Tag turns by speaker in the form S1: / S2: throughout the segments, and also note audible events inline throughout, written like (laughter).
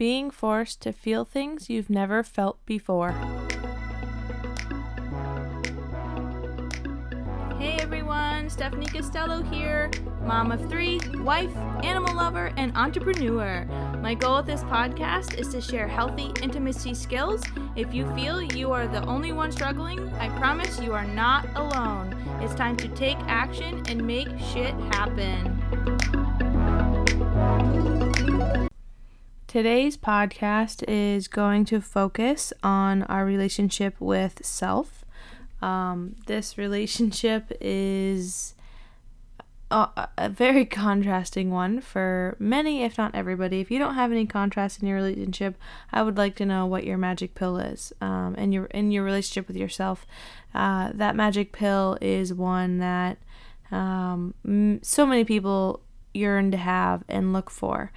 S1: being forced to feel things you've never felt before. Hey everyone, Stephanie Costello here, mom of three, wife, animal lover, and entrepreneur. My goal with this podcast is to share healthy intimacy skills. If you feel you are the only one struggling, I promise you are not alone. It's time to take action and make shit happen. Today's podcast is going to focus on our relationship with self. Um, this relationship is a, a, very contrasting one for many, if not everybody. If you don't have any contrast in your relationship, I would like to know what your magic pill is um, and your in your relationship with yourself. Uh, that magic pill is one that um, so many people yearn to have and look for.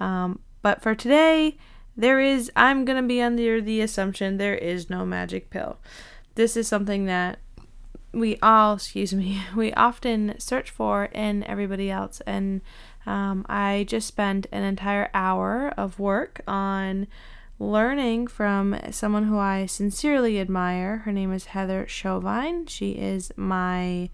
S1: Um, but for today, there is, I'm going to be under the assumption there is no magic pill. This is something that we all, excuse me, (laughs) we often search for in everybody else. And um, I just spent an entire hour of work on learning from someone who I sincerely admire. Her name is Heather Chauvin. She is my,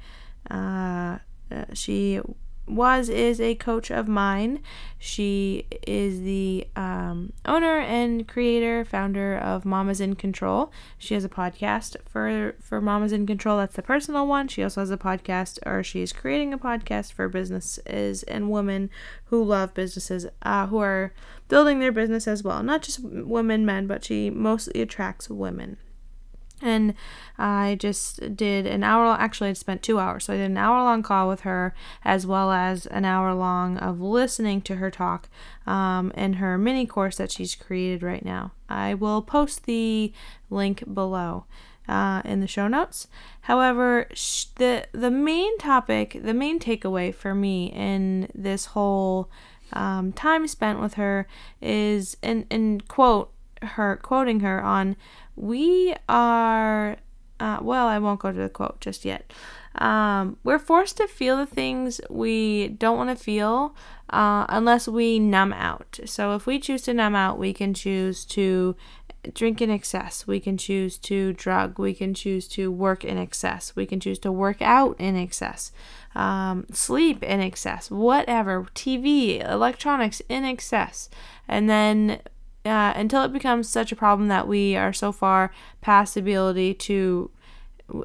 S1: uh, uh she was is a coach of mine. She is the um, owner and creator, founder of Mom is In Control. She has a podcast for for Mom is In Control. That's the personal one. She also has a podcast, or she is creating a podcast for businesses and women who love businesses, uh, who are building their business as well. Not just women, men, but she mostly attracts women and I just did an hour. Actually, I spent two hours, so I did an hour long call with her, as well as an hour long of listening to her talk um, in her mini course that she's created right now. I will post the link below. Uh, in the show notes. However, sh- the the main topic, the main takeaway for me in this whole um, time spent with her is, and and quote her, quoting her on we are, uh, well, I won't go to the quote just yet. Um, we're forced to feel the things we don't want to feel uh, unless we numb out. So if we choose to numb out, we can choose to drink in excess. We can choose to drug. We can choose to work in excess. We can choose to work out in excess. Um, sleep in excess. Whatever. TV, electronics in excess. And then uh, until it becomes such a problem that we are so far past the ability to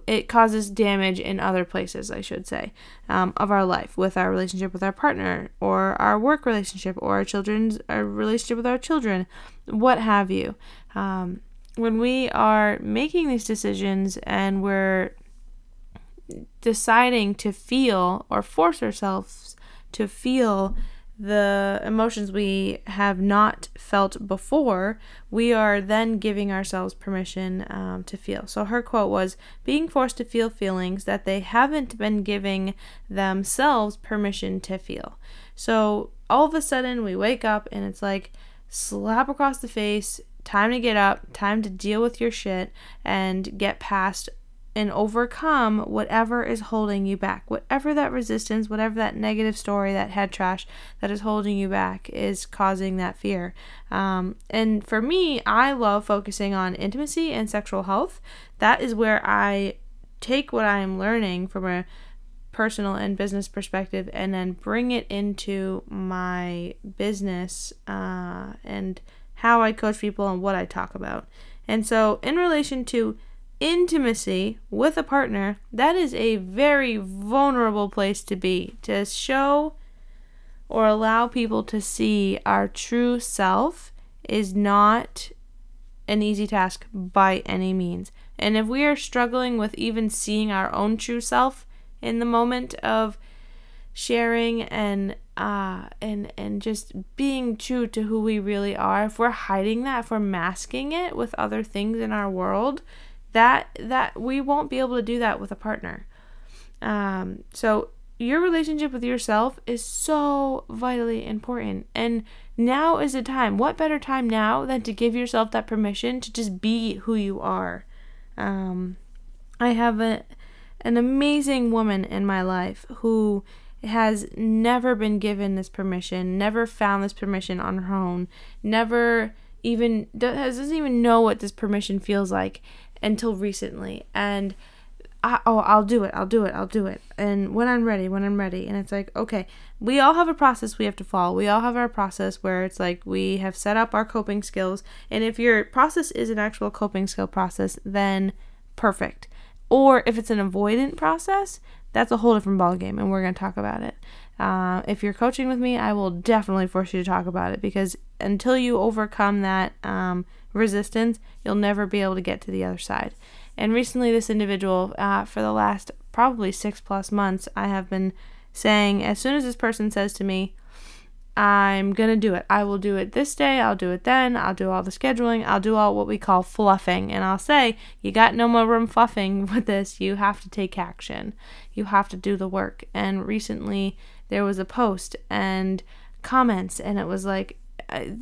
S1: it causes damage in other places i should say um, of our life with our relationship with our partner or our work relationship or our children's our relationship with our children what have you. Um, when we are making these decisions and we're deciding to feel or force ourselves to feel the emotions we have not felt before, we are then giving ourselves permission um, to feel. So her quote was being forced to feel feelings that they haven't been giving themselves permission to feel. So all of a sudden we wake up and it's like slap across the face, time to get up, time to deal with your shit and get past and overcome whatever is holding you back. Whatever that resistance, whatever that negative story, that head trash that is holding you back is causing that fear. Um, and for me, I love focusing on intimacy and sexual health. That is where I take what I am learning from a personal and business perspective and then bring it into my business uh, and how I coach people and what I talk about. And so, in relation to intimacy with a partner, that is a very vulnerable place to be. To show or allow people to see our true self is not an easy task by any means. And if we are struggling with even seeing our own true self in the moment of sharing and uh and and just being true to who we really are, if we're hiding that, if we're masking it with other things in our world, that that we won't be able to do that with a partner. Um, so your relationship with yourself is so vitally important. And now is the time. What better time now than to give yourself that permission to just be who you are? Um, i have a, an amazing woman in my life who has never been given this permission, never found this permission on her own, never even doesn't even know what this permission feels like until recently. And I, oh, I'll do it, I'll do it, I'll do it. And when I'm ready, when I'm ready. And it's like, okay, we all have a process we have to follow. We all have our process where it's like we have set up our coping skills. And if your process is an actual coping skill process, then perfect. Or if it's an avoidant process, that's a whole different ballgame, and we're going to talk about it. Uh, if you're coaching with me, I will definitely force you to talk about it because until you overcome that um, resistance, you'll never be able to get to the other side. And recently, this individual, uh, for the last probably six plus months, I have been saying, as soon as this person says to me, I'm going to do it. I will do it this day. I'll do it then. I'll do all the scheduling. I'll do all what we call fluffing. And I'll say, you got no more room fluffing (laughs) with this. You have to take action. You have to do the work. And recently there was a post and comments, and it was like,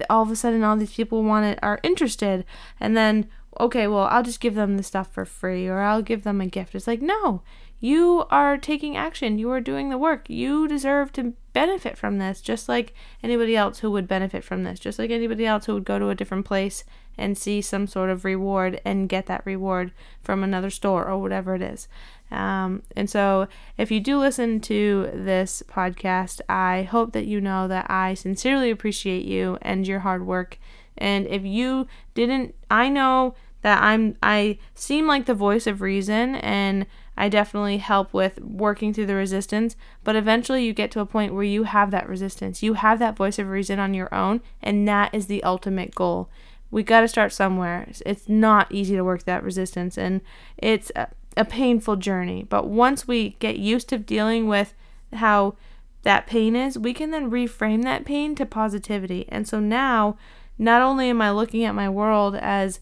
S1: all of a sudden all these people want it are interested. And then okay well i'll just give them the stuff for free or i'll give them a gift it's like no you are taking action. You are doing the work. You deserve to benefit from this just like anybody else who would benefit from this, just like anybody else who would go to a different place and see some sort of reward and get that reward from another store or whatever it is. Um, and so, if you do listen to this podcast, I hope that you know that I sincerely appreciate you and your hard work. And if you didn't, I know that I'm, I seem like the voice of reason and I definitely help with working through the resistance, but eventually you get to a point where you have that resistance. You have that voice of reason on your own, and that is the ultimate goal. We got to start somewhere. It's not easy to work that resistance, and it's a, a painful journey. But once we get used to dealing with how that pain is, we can then reframe that pain to positivity. And so now, not only am I looking at my world as,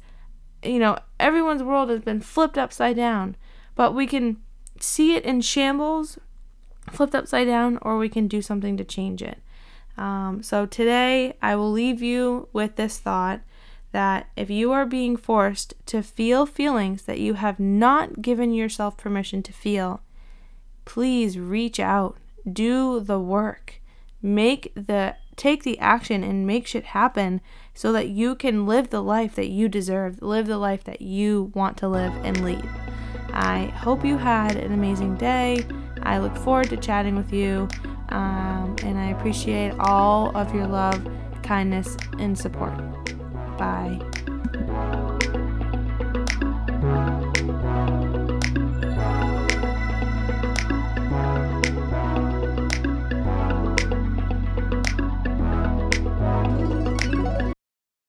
S1: you know, everyone's world has been flipped upside down. But we can see it in shambles, flipped upside down, or we can do something to change it. Um, so today, I will leave you with this thought that if you are being forced to feel feelings that you have not given yourself permission to feel, please reach out, do the work, make the take the action and make shit happen so that you can live the life that you deserve, live the life that you want to live and lead. I hope you had an amazing day. I look forward to chatting with you, um, and I appreciate all of your love, kindness, and support. Bye.